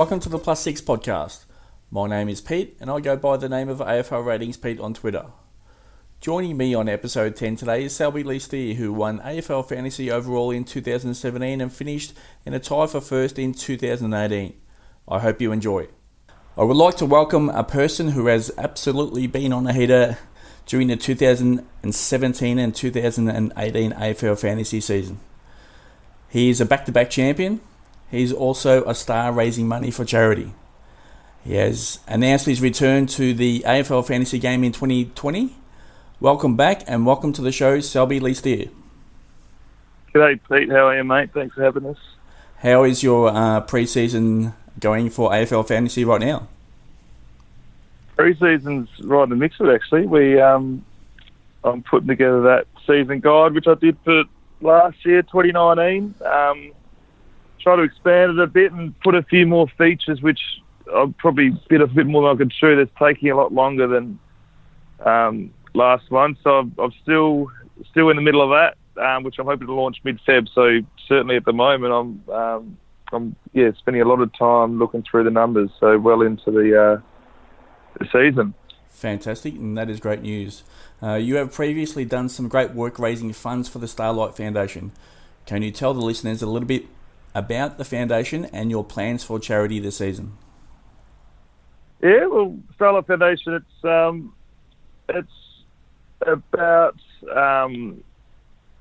Welcome to the Plus Six podcast. My name is Pete, and I go by the name of AFL Ratings Pete on Twitter. Joining me on episode 10 today is Selby Lee Steer, who won AFL Fantasy overall in 2017 and finished in a tie for first in 2018. I hope you enjoy. I would like to welcome a person who has absolutely been on a heater during the 2017 and 2018 AFL Fantasy season. He is a back to back champion. He's also a star raising money for charity. He has announced his return to the AFL Fantasy game in 2020. Welcome back and welcome to the show, Selby Lee Steer. G'day, Pete. How are you, mate? Thanks for having us. How is your uh, pre-season going for AFL Fantasy right now? Pre-season's right in the mix of it, actually. We, um, I'm putting together that season guide, which I did for last year, 2019. Um, try to expand it a bit and put a few more features, which I'll probably bit a bit more than I could chew. That's taking a lot longer than um, last one, so I'm, I'm, still still in the middle of that, um, which I'm hoping to launch mid-Feb. So certainly at the moment, I'm um, I'm yeah spending a lot of time looking through the numbers. So well into the uh, the season. Fantastic, and that is great news. Uh, you have previously done some great work raising funds for the Starlight Foundation. Can you tell the listeners a little bit about the foundation and your plans for charity this season? Yeah, well, Starlight Foundation, it's um, it's about um,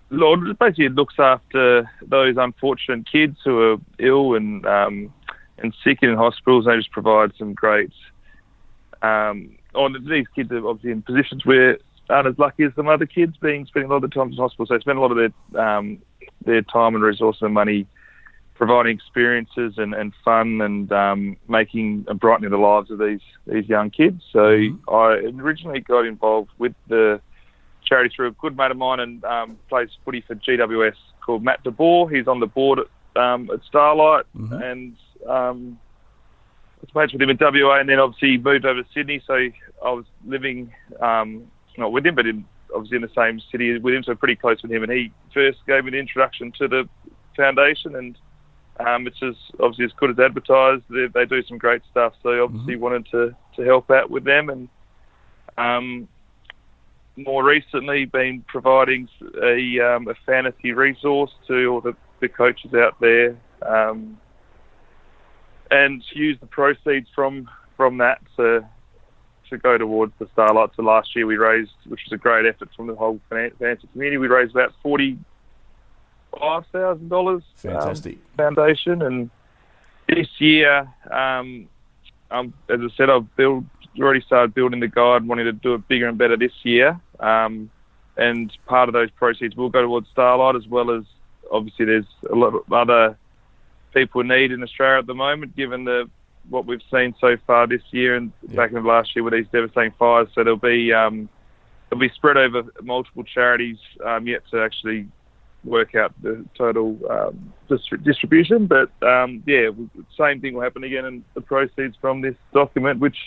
Lord basically it looks after those unfortunate kids who are ill and um, and sick in hospitals. They just provide some great. Um, oh, these kids are obviously in positions where aren't as lucky as some other kids, being spending a lot of time in hospital. So they spend a lot of their um, their time and resources and money providing experiences and, and fun and um, making and brightening the lives of these these young kids. So mm-hmm. I originally got involved with the charity through a good mate of mine and um, plays footy for GWS called Matt DeBoer. He's on the board at, um, at Starlight mm-hmm. and um, I was mates with him in WA and then obviously moved over to Sydney. So I was living um, not with him, but in, obviously in the same city with him, so pretty close with him. And he first gave me the introduction to the foundation and um, which is obviously as good as advertised. They, they do some great stuff, so obviously mm-hmm. wanted to, to help out with them, and um, more recently been providing a, um, a fantasy resource to all the, the coaches out there, um, and use the proceeds from from that to to go towards the Starlight. So last year we raised, which was a great effort from the whole fantasy community, we raised about forty five thousand dollars. Fantastic um, foundation, and this year, um, um, as I said, I've built already started building the guide, wanting to do it bigger and better this year. Um, and part of those proceeds will go towards Starlight, as well as obviously there's a lot of other people in need in Australia at the moment, given the what we've seen so far this year and back in last year with these devastating fires. So there'll be um, it'll be spread over multiple charities um, yet to actually work out the total um, distribution. But um, yeah, same thing will happen again and the proceeds from this document, which,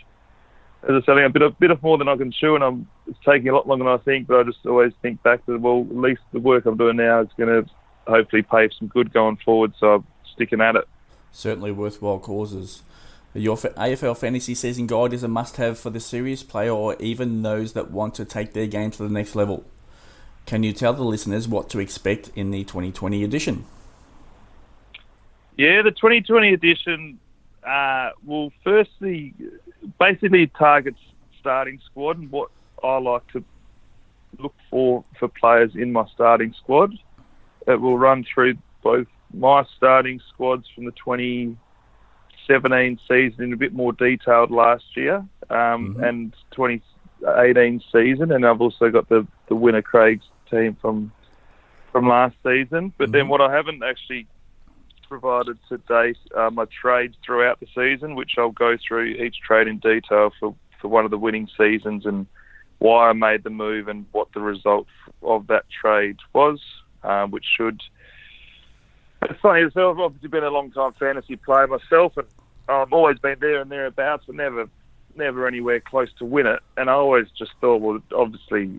as I said, a bit of bit of more than I can chew, and I'm it's taking a lot longer than I think. But I just always think back that well, at least the work I'm doing now is going to hopefully pay some good going forward. So I'm sticking at it. Certainly worthwhile causes. Your AFL fantasy season guide is a must-have for the serious player or even those that want to take their game to the next level. Can you tell the listeners what to expect in the 2020 edition? Yeah, the 2020 edition uh, will firstly basically targets starting squad and what I like to look for for players in my starting squad. It will run through both my starting squads from the 2017 season in a bit more detailed last year um, mm-hmm. and 2018 season, and I've also got the the winner Craig's team from from last season. But mm-hmm. then what I haven't actually provided to date are my trades throughout the season, which I'll go through each trade in detail for, for one of the winning seasons and why I made the move and what the result of that trade was, um, which should. It's funny, as I've obviously been a long time fantasy player myself, and I've always been there and thereabouts, but never, never anywhere close to win it. And I always just thought, well, obviously,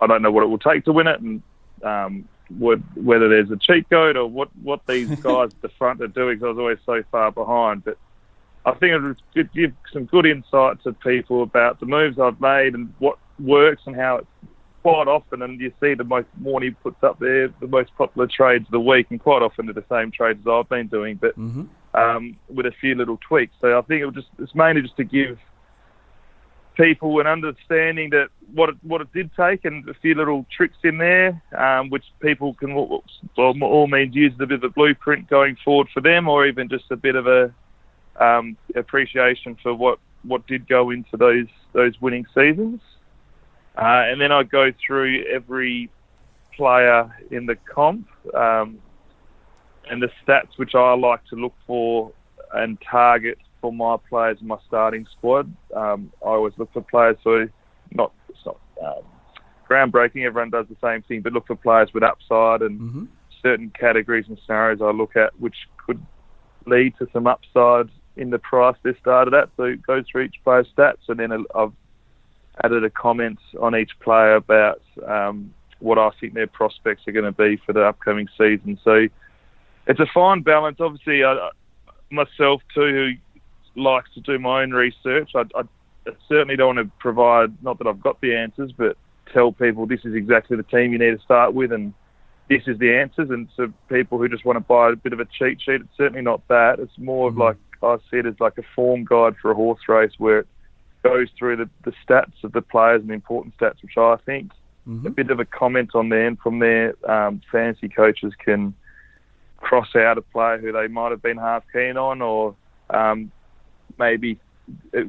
I don't know what it will take to win it, and um, what, whether there's a cheat code or what, what these guys at the front are doing. Because I was always so far behind. But I think it would give some good insight to people about the moves I've made and what works and how it's quite often. And you see the most morning puts up there the most popular trades of the week, and quite often they're the same trades as I've been doing, but Mm-hmm. Um, with a few little tweaks. So I think it just it's mainly just to give people an understanding that what it, what it did take and a few little tricks in there, um, which people can well, all means use a bit of a blueprint going forward for them, or even just a bit of a um, appreciation for what, what did go into those those winning seasons. Uh, and then I go through every player in the comp um, and the stats which I like to look for and target for my players in my starting squad. Um, I always look for players who not it's not um, groundbreaking. Everyone does the same thing, but look for players with upside and Mm-hmm. certain categories and scenarios I look at which could lead to some upside in the price they started at. So it goes through each player's stats, and then I've added a comment on each player about um, what I think their prospects are going to be for the upcoming season. So it's a fine balance. Obviously, I, myself too, who likes to do my own research, I, I certainly don't want to provide, not that I've got the answers, but tell people this is exactly the team you need to start with and this is the answers. And so people who just want to buy a bit of a cheat sheet, it's certainly not that. It's more of Mhm. like I see it as like a form guide for a horse race where it goes through the, the stats of the players and the important stats, which I think Mm-hmm. a bit of a comment on there, and from there, um, fantasy coaches can cross out a player who they might have been half keen on, or um, maybe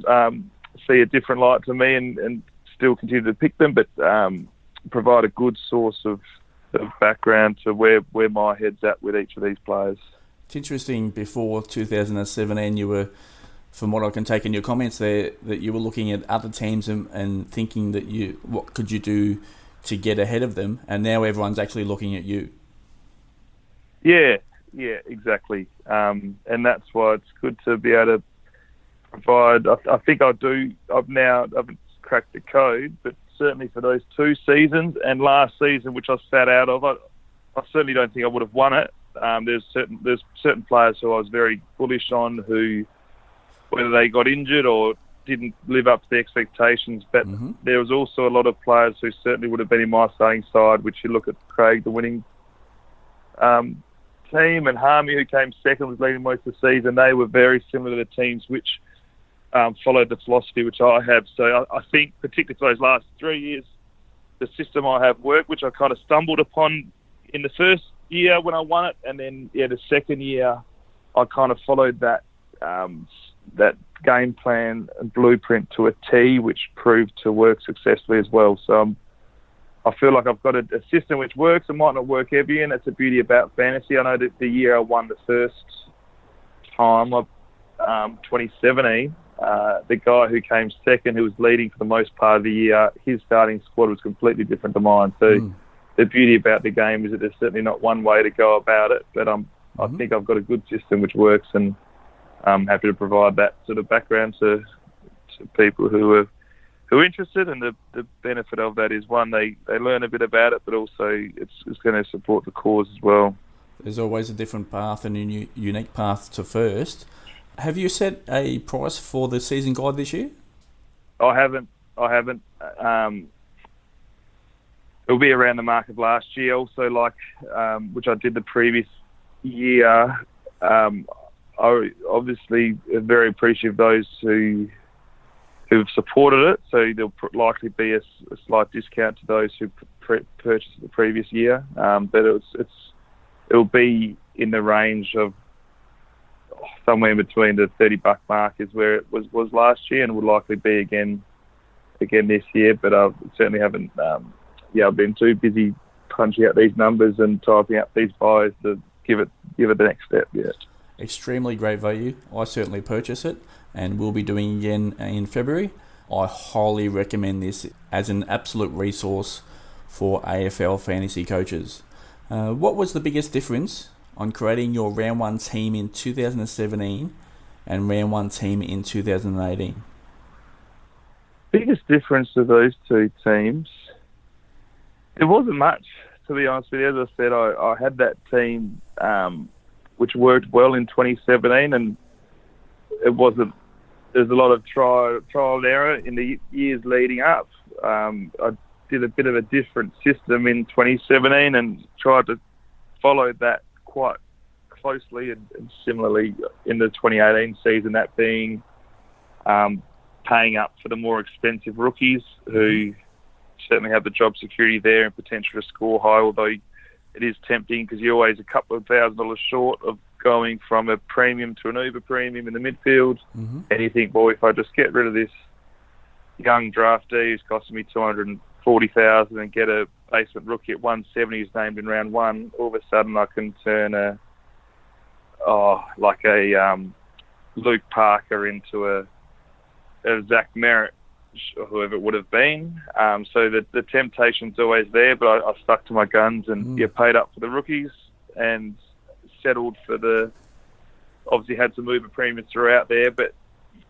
um, see a different light to me and, and still continue to pick them, but um, provide a good source of, of background to where, where my head's at with each of these players. It's interesting. Before 2017, you were, from what I can take in your comments there, that you were looking at other teams and, and thinking that you, what could you do to get ahead of them, and now everyone's actually looking at you. Yeah, yeah, exactly. Um, and that's why it's good to be able to provide. I, I think I do. I've now I haven't cracked the code, but certainly for those two seasons and last season, which I sat out of, I, I certainly don't think I would have won it. Um, there's certain there's certain players who I was very bullish on who, whether they got injured or didn't live up to the expectations, but Mm-hmm. there was also a lot of players who certainly would have been in my starting side, which you look at Craig, the winning um, team, and Harmy, who came second, was leading most of the season. They were very similar to the teams which um, followed the philosophy which I have. So I, I think, particularly for those last three years, the system I have worked, which I kind of stumbled upon in the first year when I won it, and then yeah, the second year I kind of followed that um, that game plan and blueprint to a T, which proved to work successfully as well. So um, I feel like I've got a, a system which works. It might not work every year, and that's the beauty about fantasy. I know that the year I won the first time, of um, 2017, uh, the guy who came second, who was leading for the most part of the year, his starting squad was completely different to mine. So Mm. the beauty about the game is that there's certainly not one way to go about it, but um, Mhm. I think I've got a good system which works, and I'm happy to provide that sort of background to, to people who are who are interested. And the, the benefit of that is one, they, they learn a bit about it, but also it's, it's going to support the cause as well. There's always a different path and a new, unique path to first. Have you set a price for the season guide this year? I haven't. I haven't. Um, it'll be around the mark of last year. Also, like um, which I did the previous year. Um, I obviously very appreciative of those who who've supported it. So there'll likely be a slight discount to those who pre- purchased it the previous year. Um, but it's it's it'll be in the range of somewhere in between the 30 buck mark is where it was, was last year and will likely be again again this year. But I certainly haven't, um, yeah, I've been too busy punching out these numbers and typing up these buys to give it give it the next step yet. Extremely great value. I certainly purchase it and will be doing again in February. I highly recommend this as an absolute resource for AFL fantasy coaches. Uh, what was the biggest difference on creating your round one team in 2017 and round one team in 2018? Biggest difference to those two teams, it wasn't much to be honest with you. As I said, I, I had that team um, which worked well in 2017, and it wasn't. There's a lot of trial trial and error in the years leading up. Um, I did a bit of a different system in 2017 and tried to follow that quite closely and, and similarly in the 2018 season, that being um, paying up for the more expensive rookies who certainly have the job security there and potential to score high, although it is tempting because you're always a couple of thousand dollars short of going from a premium to an uber premium in the midfield. Mm-hmm. And you think, boy, if I just get rid of this young draftee who's costing me 240000 and get a basement rookie at 170 who's named in round one, all of a sudden I can turn a, oh, like a um, Luke Parker into a, a Zach Merrett or whoever it would have been. Um, so the, the temptation's always there, but I, I stuck to my guns and Mm. you paid up for the rookies and settled for the. Obviously, had some Uber premiums throughout there, but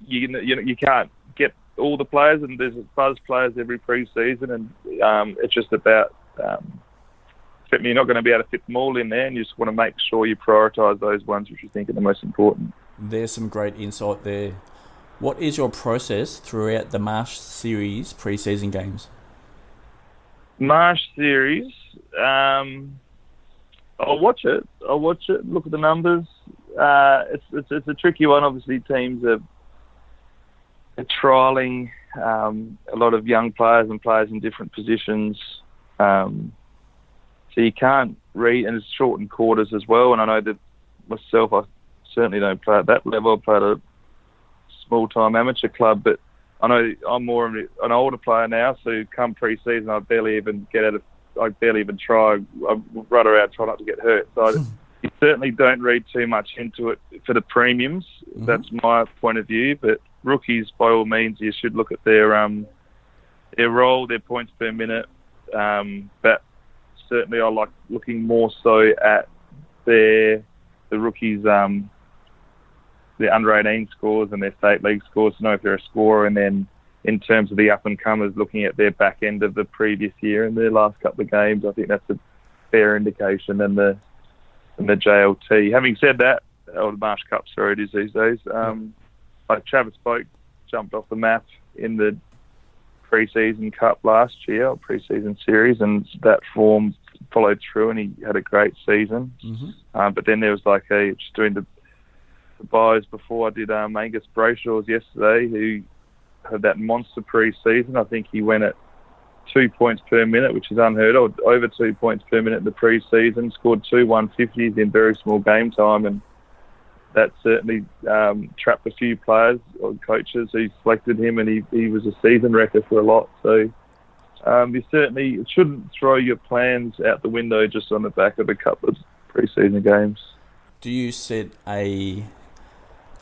you you, you can't get all the players, and there's a buzz players every pre-season, and um, it's just about. Um, you're not going to be able to fit them all in there, and you just want to make sure you prioritise those ones which you think are the most important. There's some great insight there. What is your process throughout the Marsh series preseason games? Marsh series. Um, I'll watch it. I'll watch it. Look at the numbers. Uh, it's, it's it's a tricky one. Obviously, teams are, are trialing um, a lot of young players and players in different positions. Um, so you can't read, and it's shortened quarters as well. And I know that myself, I certainly don't play at that level. I play at a small-time amateur club, but I know I'm more of an older player now. So come pre-season, I barely even get out of. I barely even try. I run around, try not to get hurt. So I, you certainly don't read too much into it for the premiums. Mhm. That's my point of view. But rookies, by all means, you should look at their um their role, their points per minute. Um, but certainly, I like looking more so at their the rookies um their under 18 scores and their state league scores to know if they're a scorer, and then in terms of the up and comers, looking at their back end of the previous year and their last couple of games, I think that's a fair indication than the than the JLT. Having said that, or the Marsh Cup, sorry, it is these days. Um, like Travis Boak jumped off the map in the pre-season cup last year, or pre-season series, and that form followed through, and he had a great season. Mm-hmm. Um, but then there was like a just doing the, the buys before I did um, Angus Brayshaw's yesterday, who had that monster pre-season. I think he went at two points per minute, which is unheard of. Over two points per minute in the pre-season. Scored two 150s in very small game time, and that certainly um, trapped a few players or coaches who selected him, and he, he was a season wrecker for a lot. So. Um, you certainly shouldn't throw your plans out the window just on the back of a couple of pre-season games. Do you set a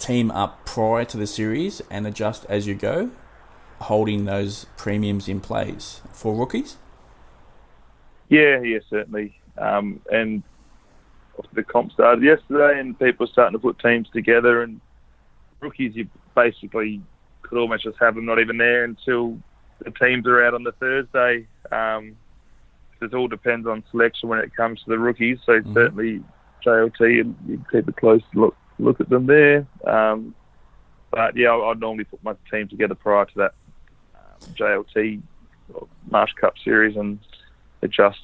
team up prior to the series and adjust as you go, holding those premiums in place for rookies? Yeah, yeah, certainly. Um, and the comp started yesterday, and people are starting to put teams together. And rookies, you basically could almost just have them not even there until the teams are out on the Thursday. Um, it all depends on selection when it comes to the rookies. So Mhm. certainly JLT, and you keep a close look look at them there. Um, but yeah, I'd normally put my team together prior to that um, JLT Marsh Cup series and adjust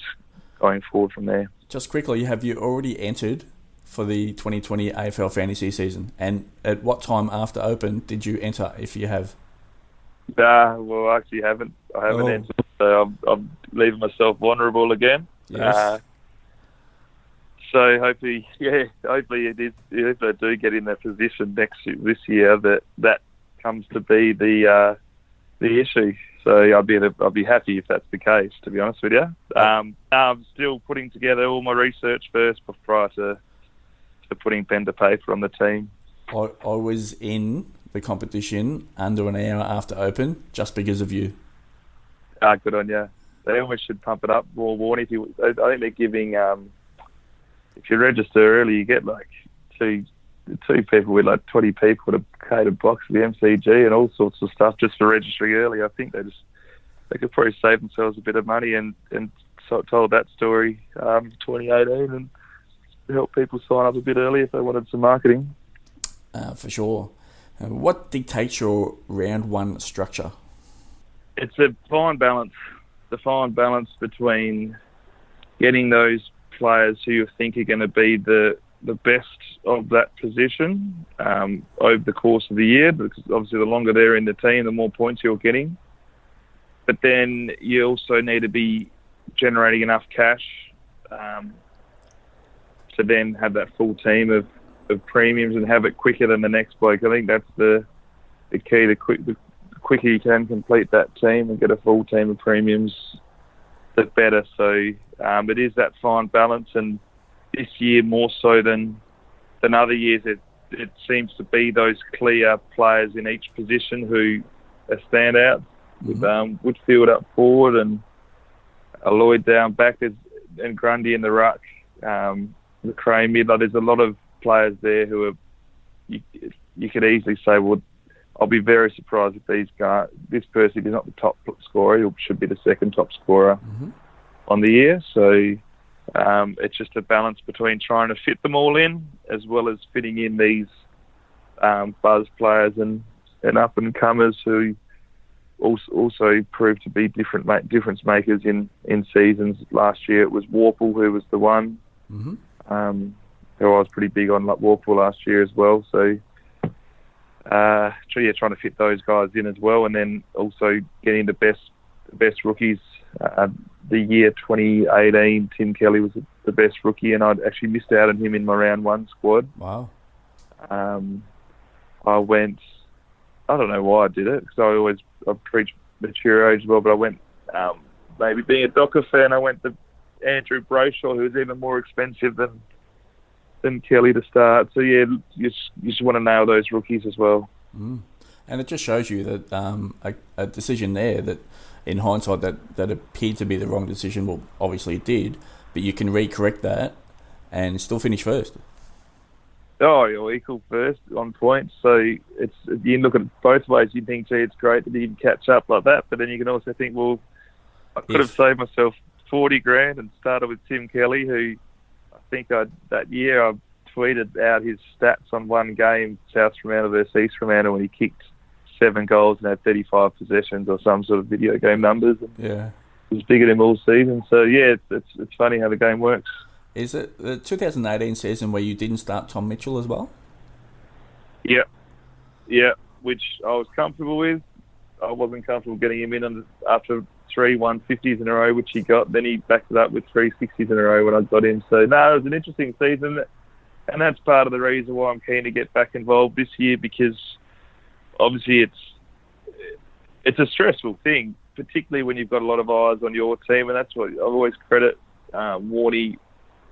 going forward from there. Just quickly, have you already entered for the 2020 AFL fantasy season? And at what time after open did you enter, if you have? Nah, well, I actually haven't. I haven't Oh. entered, so I'm, I'm leaving myself vulnerable again. Yes. Uh, so hopefully, yeah, hopefully it is. If I do get in that position next year, this year, that that comes to be the uh, the issue. So I'd be I'd be happy if that's the case. To be honest with you, um, I'm still putting together all my research first prior to to putting pen to paper on the team. I, I was in the competition under an hour after open just because of you. Ah, good on you. They almost should pump it up more. Warning, if you, I I think they're giving. Um, if you register early, you get like two two people with like twenty people to catered box the MCG and all sorts of stuff just for registering early. I think they just they could probably save themselves a bit of money and and so told that story um, 2018 and help people sign up a bit early if they wanted some marketing. uh, for sure. Uh, what dictates your round one structure? It's a fine balance, the fine balance between getting those players who you think are going to be the the best of that position um, over the course of the year, because obviously the longer they're in the team, the more points you're getting. But then you also need to be generating enough cash um, to then have that full team of, of premiums and have it quicker than the next bloke. I think that's the the key. The, quick, the quicker you can complete that team and get a full team of premiums, the better. So um, it is that fine balance, and this year more so than than other years, it it seems to be those clear players in each position who are standouts. Mm-hmm. With um, Whitfield up forward and Lloyd down back, and Grundy in the ruck, um, the Crane mid. Like, there's a lot of players there who are you, you could easily say, well, I'll be very surprised if these guys, this person is not the top scorer. He should be the second top scorer mm-hmm. On the year. So um, it's just a balance between trying to fit them all in as well as fitting in these um, buzz players and, and up and comers who also, also proved to be different difference makers in, in seasons. Last year it was Worpel who was the one. Mm-hmm. Um, who I was pretty big on like Worpel last year as well. So uh, yeah, trying to fit those guys in as well, and then also getting the best the best rookies. Uh, the year 2018, Tim Kelly was the best rookie, and I'd actually missed out on him in my round one squad. Wow. Um, I went. I don't know why I did it because I always I preach mature age well, but I went um, maybe being a Docker fan. I went to Andrew Brayshaw, who was even more expensive than than Kelly to start. So yeah, you just, you just want to nail those rookies as well. Mm. And it just shows you that um, a, a, decision there that, in hindsight, that, that appeared to be the wrong decision. Well, obviously it did, but you can recorrect that and still finish first. Oh, you're equal first on points. So it's you look at it both ways. You think, gee, it's great that he can catch up like that, but then you can also think, well, I could have saved myself forty grand and started with Tim Kelly, who I think I, that year I tweeted out his stats on one game, South Fremantle versus East Fremantle, when he kicked seven goals and had 35 possessions or some sort of video game numbers. Yeah. It was bigger than all season. So, yeah, it's, it's, it's funny how the game works. Is it the 2018 season where you didn't start Tom Mitchell as well? Yeah. Yeah, which I was comfortable with. I wasn't comfortable getting him in after three 150s in a row, which he got. Then he backed it up with three 60s in a row when I got him. So, no, it was an interesting season. And that's part of the reason why I'm keen to get back involved this year because obviously it's it's a stressful thing, particularly when you've got a lot of eyes on your team. And that's what I always credit um, Warney,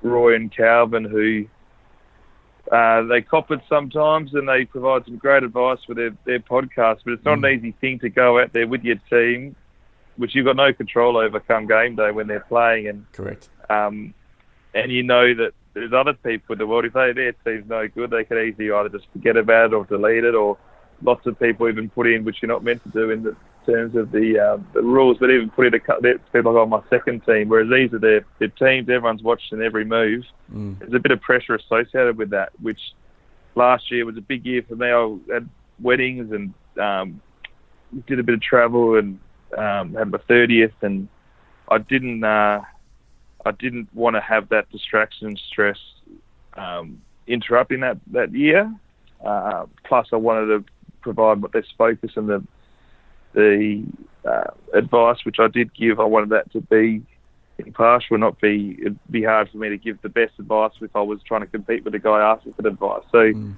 Roy, and Calvin, who uh, they cop it sometimes and they provide some great advice for their, their podcast, but it's not mm. an easy thing to go out there with your team which you've got no control over come game day when they're playing. And correct. Um, and you know that there's other people in the world. If they, their team's no good, they could easily either just forget about it or delete it, or lots of people even put in which you're not meant to do in the terms of the um, the rules, but even put in a couple of people like on my second team. Whereas these are their, their teams, everyone's watching every move. Mm. There's a bit of pressure associated with that, which last year was a big year for me. I had weddings and um, did a bit of travel and um, had my thirtieth, and I didn't uh, I didn't want to have that distraction and stress um, interrupting that that year. Uh, plus, I wanted to provide this focus and the the uh, advice which I did give. I wanted that to be impartial, not be it'd be hard for me to give the best advice if I was trying to compete with a guy asking for advice. So. Mm.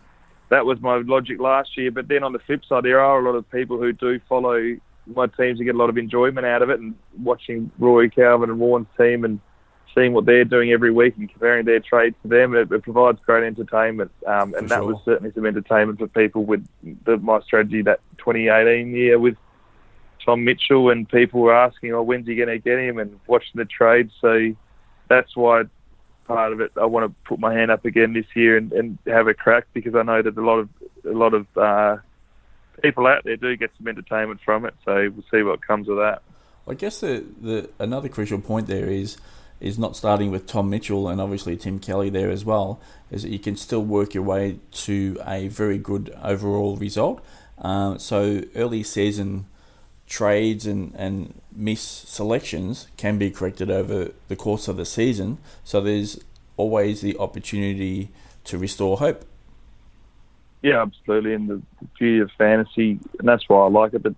That was my logic last year, but then on the flip side, there are a lot of people who do follow my teams and get a lot of enjoyment out of it and watching Roy Calvin and Warren's team and seeing what they're doing every week and comparing their trades to them. It, it provides great entertainment, um, and that was certainly some entertainment for people with the, my strategy that 2018 year with Tom Mitchell, and people were asking, "Oh, when's he going to get him?" and watching the trade. So that's why part of it I want to put my hand up again this year and, and have a crack because I know that a lot of a lot of uh, people out there do get some entertainment from it. So we'll see what comes of that. I guess the, the another crucial point there is is not starting with Tom Mitchell and obviously Tim Kelly there as well, is that you can still work your way to a very good overall result. Um, so early season trades and, and miss selections can be corrected over the course of the season. So there's always the opportunity to restore hope. Yeah, absolutely. And the beauty of fantasy, and that's why I like it, but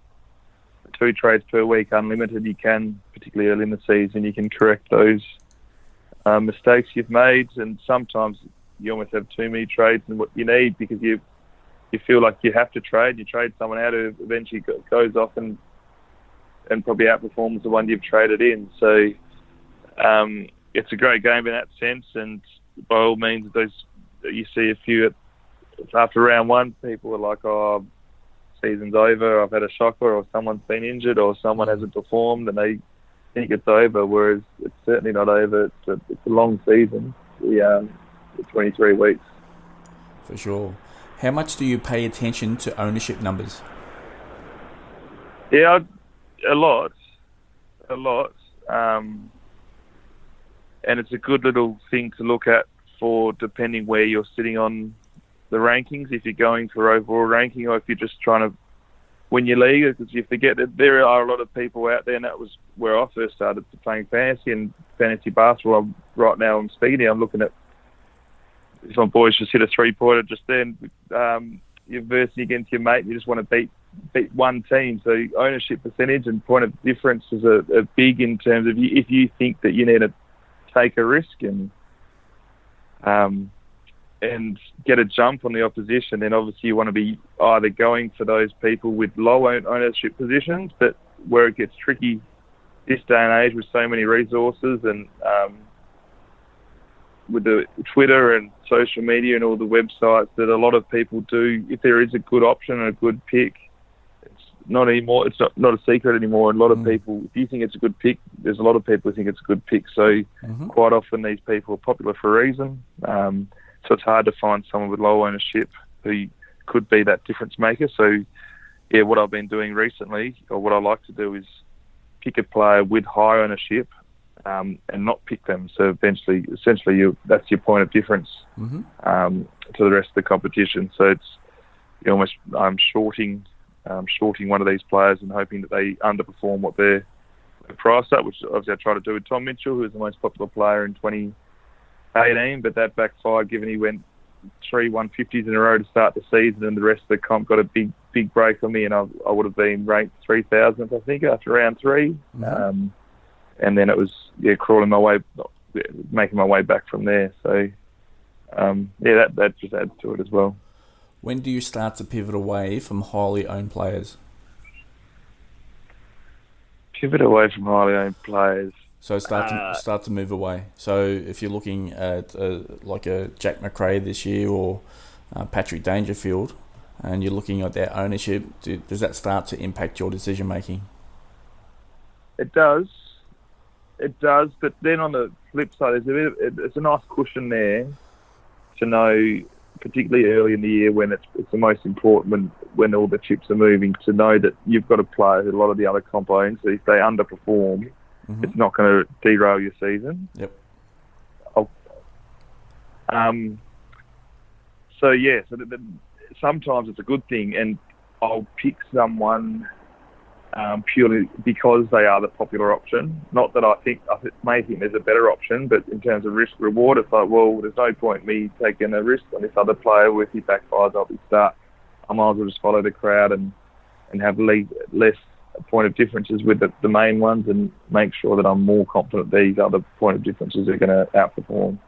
two trades per week, unlimited, you can, particularly early in the season, you can correct those uh, mistakes you've made. And sometimes you almost have too many trades and what you need because you you feel like you have to trade. You trade someone out who eventually goes off and and probably outperforms the one you've traded in. So um, it's a great game in that sense. And by all means, those you see a few after round one, people are like, "Oh, season's over. I've had a shocker, or someone's been injured, or someone hasn't performed," and they think it's over. Whereas it's certainly not over. It's a, it's a long season. The, um, 23 weeks. For sure. How much do you pay attention to ownership numbers? Yeah, a lot, a lot, um, and it's a good little thing to look at for depending where you're sitting on the rankings. If you're going for overall ranking, or if you're just trying to win your league, because you forget that there are a lot of people out there, and that was where I first started playing fantasy and fantasy basketball. Right now, I'm speaking. I'm looking at if my boys just hit a three pointer just then. Um, you're versing against your mate, you just want to beat beat one team. So ownership percentage and point of difference is a, a big in terms of you, if you think that you need to take a risk and um, and get a jump on the opposition, then obviously you want to be either going for those people with low ownership positions, but where it gets tricky this day and age with so many resources and um, with the Twitter and social media and all the websites that a lot of people do, if there is a good option and a good pick, it's not anymore. It's not, not a secret anymore. And a lot of mm. people, if you think it's a good pick, there's a lot of people who think it's a good pick. So mm-hmm. quite often these people are popular for a reason. Um, so it's hard to find someone with low ownership who could be that difference maker. So yeah, what I've been doing recently, or what I like to do, is pick a player with high ownership um, and not pick them. So eventually, essentially, you, that's your point of difference mm-hmm. um, to the rest of the competition. So it's you almost I'm shorting um, shorting one of these players and hoping that they underperform what they're, priced at, which obviously I try to do with Tom Mitchell, who is the most popular player in 2018, but that backfired given he went three 150s in a row to start the season, and the rest of the comp got a big big break on me, and I, I would have been ranked 3,000th, I think, after round 3 mm-hmm. um, and then it was yeah crawling my way, making my way back from there. So um, yeah, that that just adds to it as well. When do you start to pivot away from highly owned players? Pivot away from highly owned players. So start to uh, start to move away. So if you're looking at uh, like a Jack Macrae this year or uh, Patrick Dangerfield, and you're looking at their ownership, do, does that start to impact your decision making? It does it does. But then on the flip side, there's a bit. Of, it's a nice cushion there to know, particularly early in the year when it's it's the most important when when all the chips are moving to know that you've got a player who a lot of the other comp owns. So if they underperform, mm-hmm. it's not going to derail your season. Yep. I'll, um. So yeah, so the, the, sometimes it's a good thing, and I'll pick someone um, purely because they are the popular option. Not that I think I may think there's a better option, but in terms of risk reward, it's like, well, there's no point me taking a risk on this other player. If he backfires, I'll be start. I might as well just follow the crowd and and have less point of differences with the, the main ones and make sure that I'm more confident these other point of differences are going to outperform.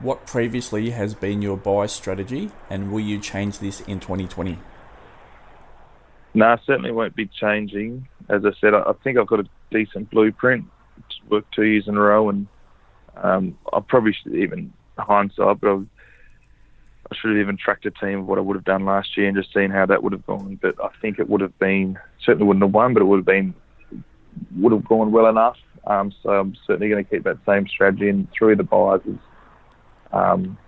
What previously has been your bye strategy, and will you change this in 2020? No, I certainly won't be changing. As I said, I, think I've got a decent blueprint. Worked two years in a row, and um, I probably should even hindsight, but I, I should have even tracked a team of what I would have done last year and just seen how that would have gone. But I think it would have been certainly wouldn't have won, but it would have been would have gone well enough. Um, so I'm certainly going to keep that same strategy and through the byes is, um,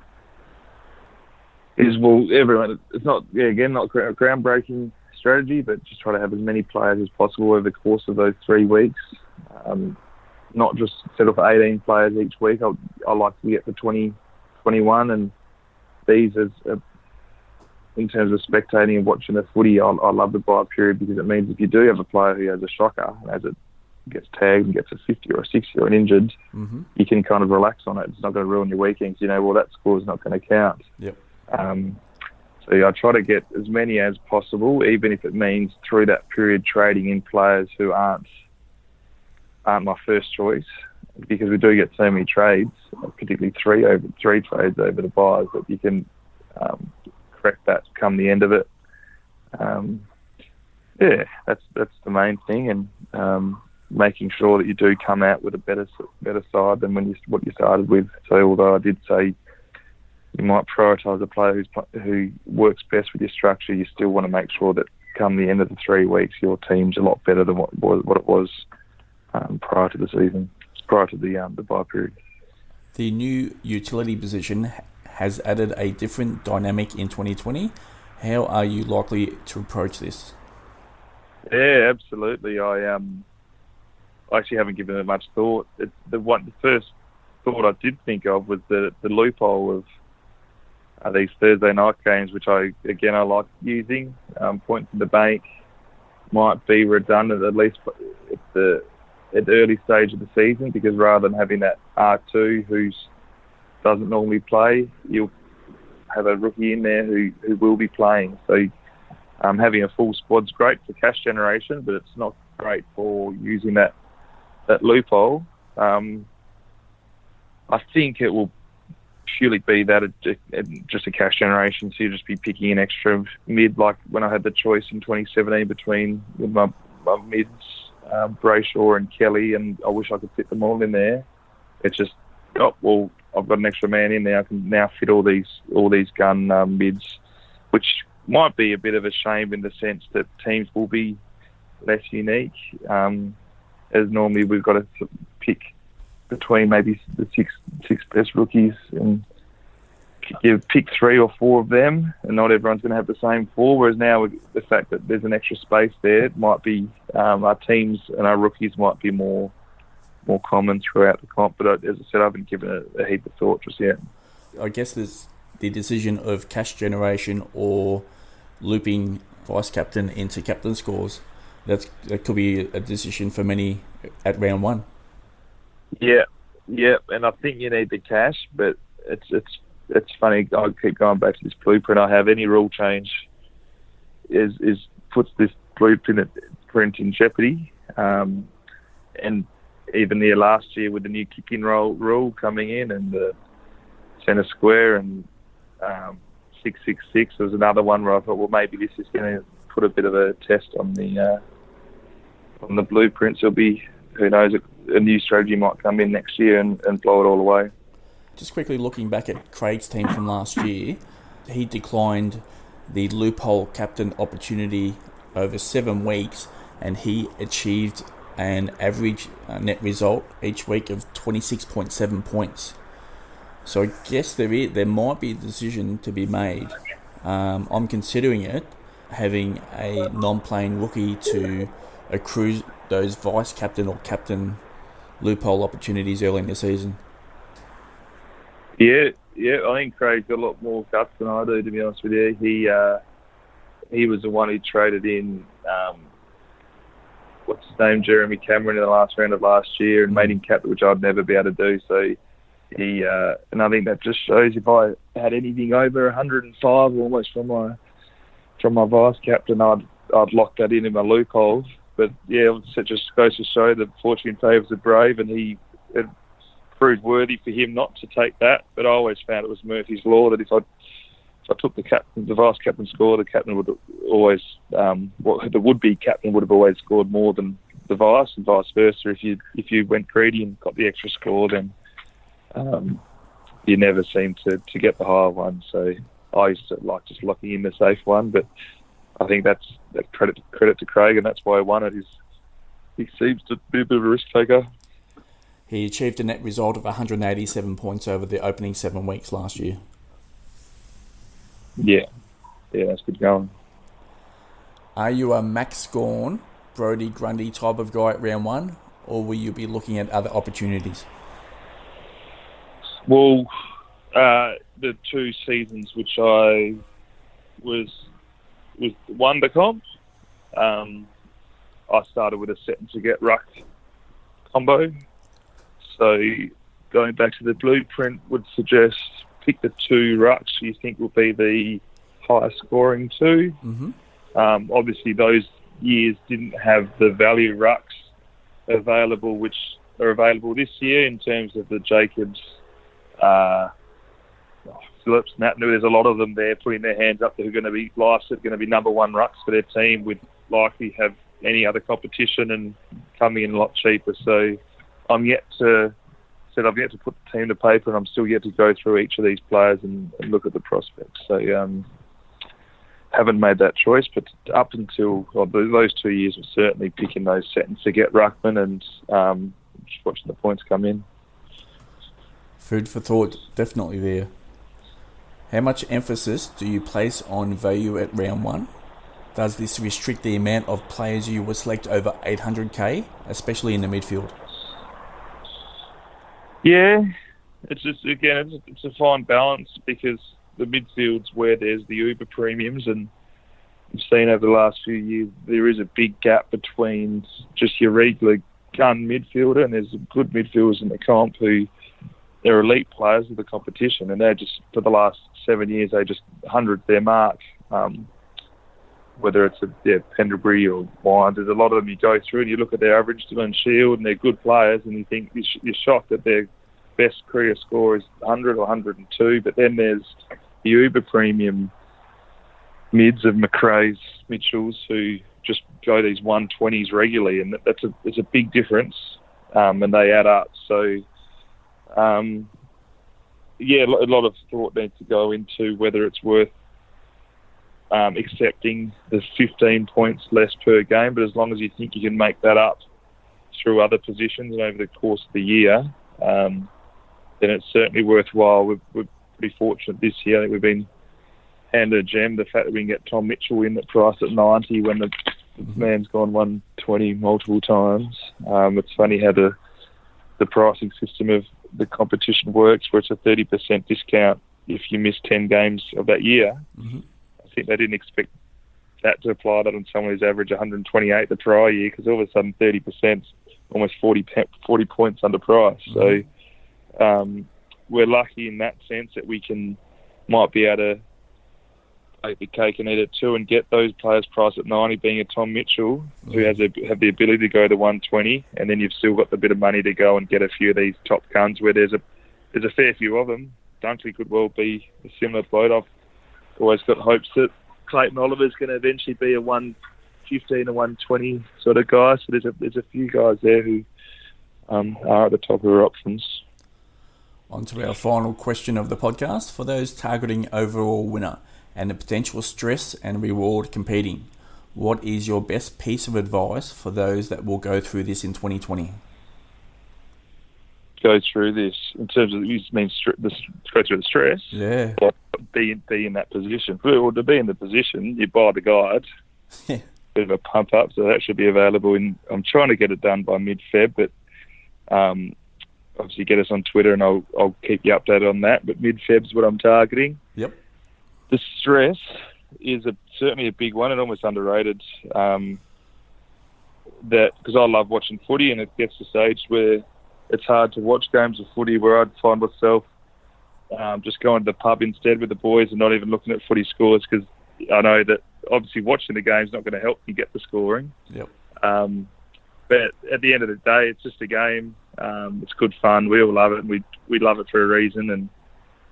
is well everyone. It's not yeah again not groundbreaking strategy, but just try to have as many players as possible over the course of those three weeks. Um, not just settle for 18 players each week. I, I like to get for 20, 21, and these as a, in terms of spectating and watching the footy, I, I love the bye period because it means if you do have a player who has a shocker, and as it gets tagged and gets a 50 or a 60 or an injured, Mm-hmm. you can kind of relax on it. It's not going to ruin your weekends. You know, well, that score's not going to count. Yep. Um, so yeah, I try to get as many as possible, even if it means through that period trading in players who aren't aren't my first choice, because we do get so many trades, particularly three over three trades over the byes that you can um, correct that come the end of it. Um, yeah, that's that's the main thing, and um, making sure that you do come out with a better better side than when you what you started with. So although I did say you might prioritise a player who's, who works best with your structure, you still want to make sure that come the end of the three weeks, your team's a lot better than what what it was um, prior to the season, prior to the um, the bye period. The new utility position has added a different dynamic in 2020. How are you likely to approach this? Yeah, absolutely. I um, I actually haven't given it much thought. The one, the first thought I did think of was the the loophole of uh, these Thursday night games, which I again I like using. Um, points in the bank might be redundant at least at the at the early stage of the season because rather than having that R two who's doesn't normally play, you'll have a rookie in there who, who will be playing. So um, having a full squad's great for cash generation, but it's not great for using that that loophole. Um, I think it will purely be that it, just a cash generation. So you just be picking an extra mid, like when I had the choice in 2017 between my, my mids, um, Brayshaw and Kelly, and I wish I could fit them all in there. It's just oh well, I've got an extra man in there. I can now fit all these all these gun um, mids, which might be a bit of a shame in the sense that teams will be less unique. Um, as normally we've got to pick between maybe the six six best rookies and give pick three or four of them, and not everyone's going to have the same four. Whereas now, the fact that there's an extra space there, it might be um, our teams and our rookies might be more more common throughout the comp. But as I said, I haven't given it a heap of thought just yet. I guess there's the decision of cash generation or looping vice captain into captain scores. That's that could be a decision for many at round one. Yeah, yeah, and I think you need the cash, but it's it's it's funny. I keep going back to this blueprint. I have any rule change is is puts this blueprint print in jeopardy, um, and even there last year with the new kicking roll rule coming in and the centre square and um, six six six was another one where I thought, well, maybe this is going to put a bit of a test on the uh, on the blueprints. It'll be who knows a new strategy might come in next year and, and blow it all away. Just quickly looking back at Craig's team from last year, he declined the loophole captain opportunity over seven weeks, and he achieved an average uh, net result each week of 26.7 points. So I guess there is, there might be a decision to be made. Um, I'm considering it, having a non-playing rookie to accrue those vice captain or captain loophole opportunities early in the season. Yeah, yeah, I think Craig's got a lot more guts than I do, to be honest with you. He uh, he was the one who traded in um, what's his name, Jeremy Cameron, in the last round of last year, and made him captain, which I'd never be able to do. So he, uh, and I think that just shows if I had anything over 105 almost from my from my vice captain, I'd I'd lock that in in my loopholes. But yeah, it just goes to show that fortune favours the brave, and he it proved worthy for him not to take that. But I always found it was Murphy's law that if I if I took the captain, the vice captain score, the captain would always, um, what the would be captain would have always scored more than the vice, and vice versa. If you if you went greedy and got the extra score, then um, you never seem to, to get the higher one. So I used to like just locking in the safe one, but I think that's that credit credit to Craig, and that's why I won it. Is he seems to be a bit of a risk taker. He achieved a net result of 187 points over the opening seven weeks last year. Yeah, yeah, that's good going. Are you a Max Gawn, Brodie Grundy type of guy at round one, or will you be looking at other opportunities? Well, uh, the two seasons which I was was Wondercomp, um, I started with a set and forget ruck combo. So going back to the blueprint would suggest pick the two rucks you think will be the highest scoring 2 Mm-hmm. Um, obviously, those years didn't have the value rucks available, which are available this year in terms of the Jacobs, uh, Phillips, Nat. There's a lot of them there putting their hands up. They're going to be licensed, going to be number one rucks for their team. Would likely have any other competition and coming in a lot cheaper. So I'm yet to said I've yet to put the team to paper, and I'm still yet to go through each of these players and, and look at the prospects. So um, haven't made that choice, but up until well, those two years, was certainly picking those set to get ruckman and um, just watching the points come in. Food for thought, definitely there. How much emphasis do you place on value at round one? Does this restrict the amount of players you will select over 800k, especially in the midfield? Yeah, it's just again, it's, a fine balance because the midfield's where there's the uber premiums, and we've seen over the last few years there is a big gap between just your regular gun midfielder, and there's good midfielders in the comp who they're elite players of the competition, and they're just for the last seven years they just hundred their mark. Um, whether it's a yeah, Pendlebury or Wine, there's a lot of them you go through and you look at their average and Shield, and they're good players, and you think you're shocked that their best career score is 100 or 102. But then there's the uber premium mids of Macrae's, Mitchells, who just go these 120s regularly, and that's a it's a big difference, um, and they add up. So, um, yeah, a lot of thought needs to go into whether it's worth um, accepting the 15 points less per game, but as long as you think you can make that up through other positions and over the course of the year, um, then it's certainly worthwhile. We're, we're, pretty fortunate this year. I think we've been handed a gem. The fact that we can get Tom Mitchell in at price at 90 when the mm-hmm. man's gone 120 multiple times. Um, it's funny how the the pricing system of the competition works, where it's a 30% discount if you miss 10 games of that year. Mm-hmm. They didn't expect that to apply that on someone who's averaged 128 the prior year because all of a sudden 30%, almost 40, 40 points under price. Mm-hmm. So um, we're lucky in that sense that we can might be able to take the cake and eat it too and get those players priced at 90 being a Tom Mitchell mm-hmm. who has a, have the ability to go to 120 and then you've still got the bit of money to go and get a few of these top guns where there's a there's a fair few of them. Dunkley could well be a similar bloke. I've always got hopes that Clayton Oliver's going to eventually be a 115 or 120 sort of guy. So there's a there's a few guys there who um, are at the top of our options. On to our final question of the podcast for those targeting overall winner and the potential stress and reward competing. What is your best piece of advice for those that will go through this in 2020? Go through this in terms of you mean the, go through the stress. Yeah. Be be in that position. Well, to be in the position, you buy the guide. Yeah. Bit of a pump up, so that should be available. In I'm trying to get it done by mid Feb, but um, obviously get us on Twitter and I'll I'll keep you updated on that. But mid Feb's what I'm targeting. Yep. The stress is a, certainly a big one and almost underrated. Um, that because I love watching footy and it gets to stage where it's hard to watch games of footy where I'd find myself um, just going to the pub instead with the boys and not even looking at footy scores because I know that obviously watching the game's not going to help you get the scoring. Yep. Um, but at the end of the day, it's just a game. Um, it's good fun. We all love it, and we we love it for a reason. And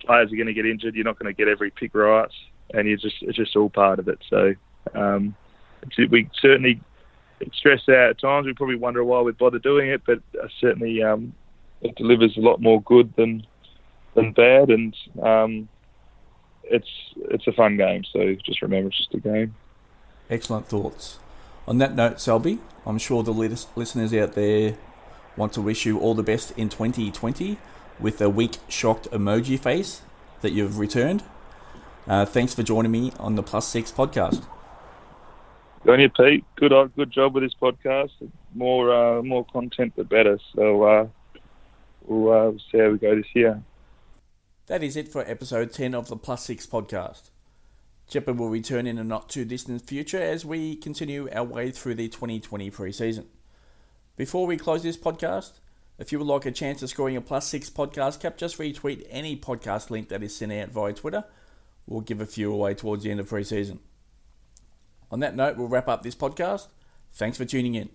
players are going to get injured. You're not going to get every pick right, and you just it's just all part of it. So um, we certainly stress out at times. We probably wonder why we bother doing it, but uh, certainly um, it delivers a lot more good than than bad, and um, it's it's a fun game. So just remember, it's just a game. Excellent thoughts. On that note, Selby, I'm sure the listeners out there want to wish you all the best in 2020 with a weak, shocked emoji face that you've returned. Uh, thanks for joining me on the Plus Six podcast. Good on you, Pete. Good, uh, good job with this podcast. More, uh, more content, the better. So uh, we'll uh, see how we go this year. That is it for episode 10 of the Plus Six podcast. Jepperd will return in a not too distant future as we continue our way through the 2020 preseason. Before we close this podcast, if you would like a chance of scoring a plus six podcast cap, just retweet any podcast link that is sent out via Twitter. We'll give a few away towards the end of preseason. On that note, we'll wrap up this podcast. Thanks for tuning in.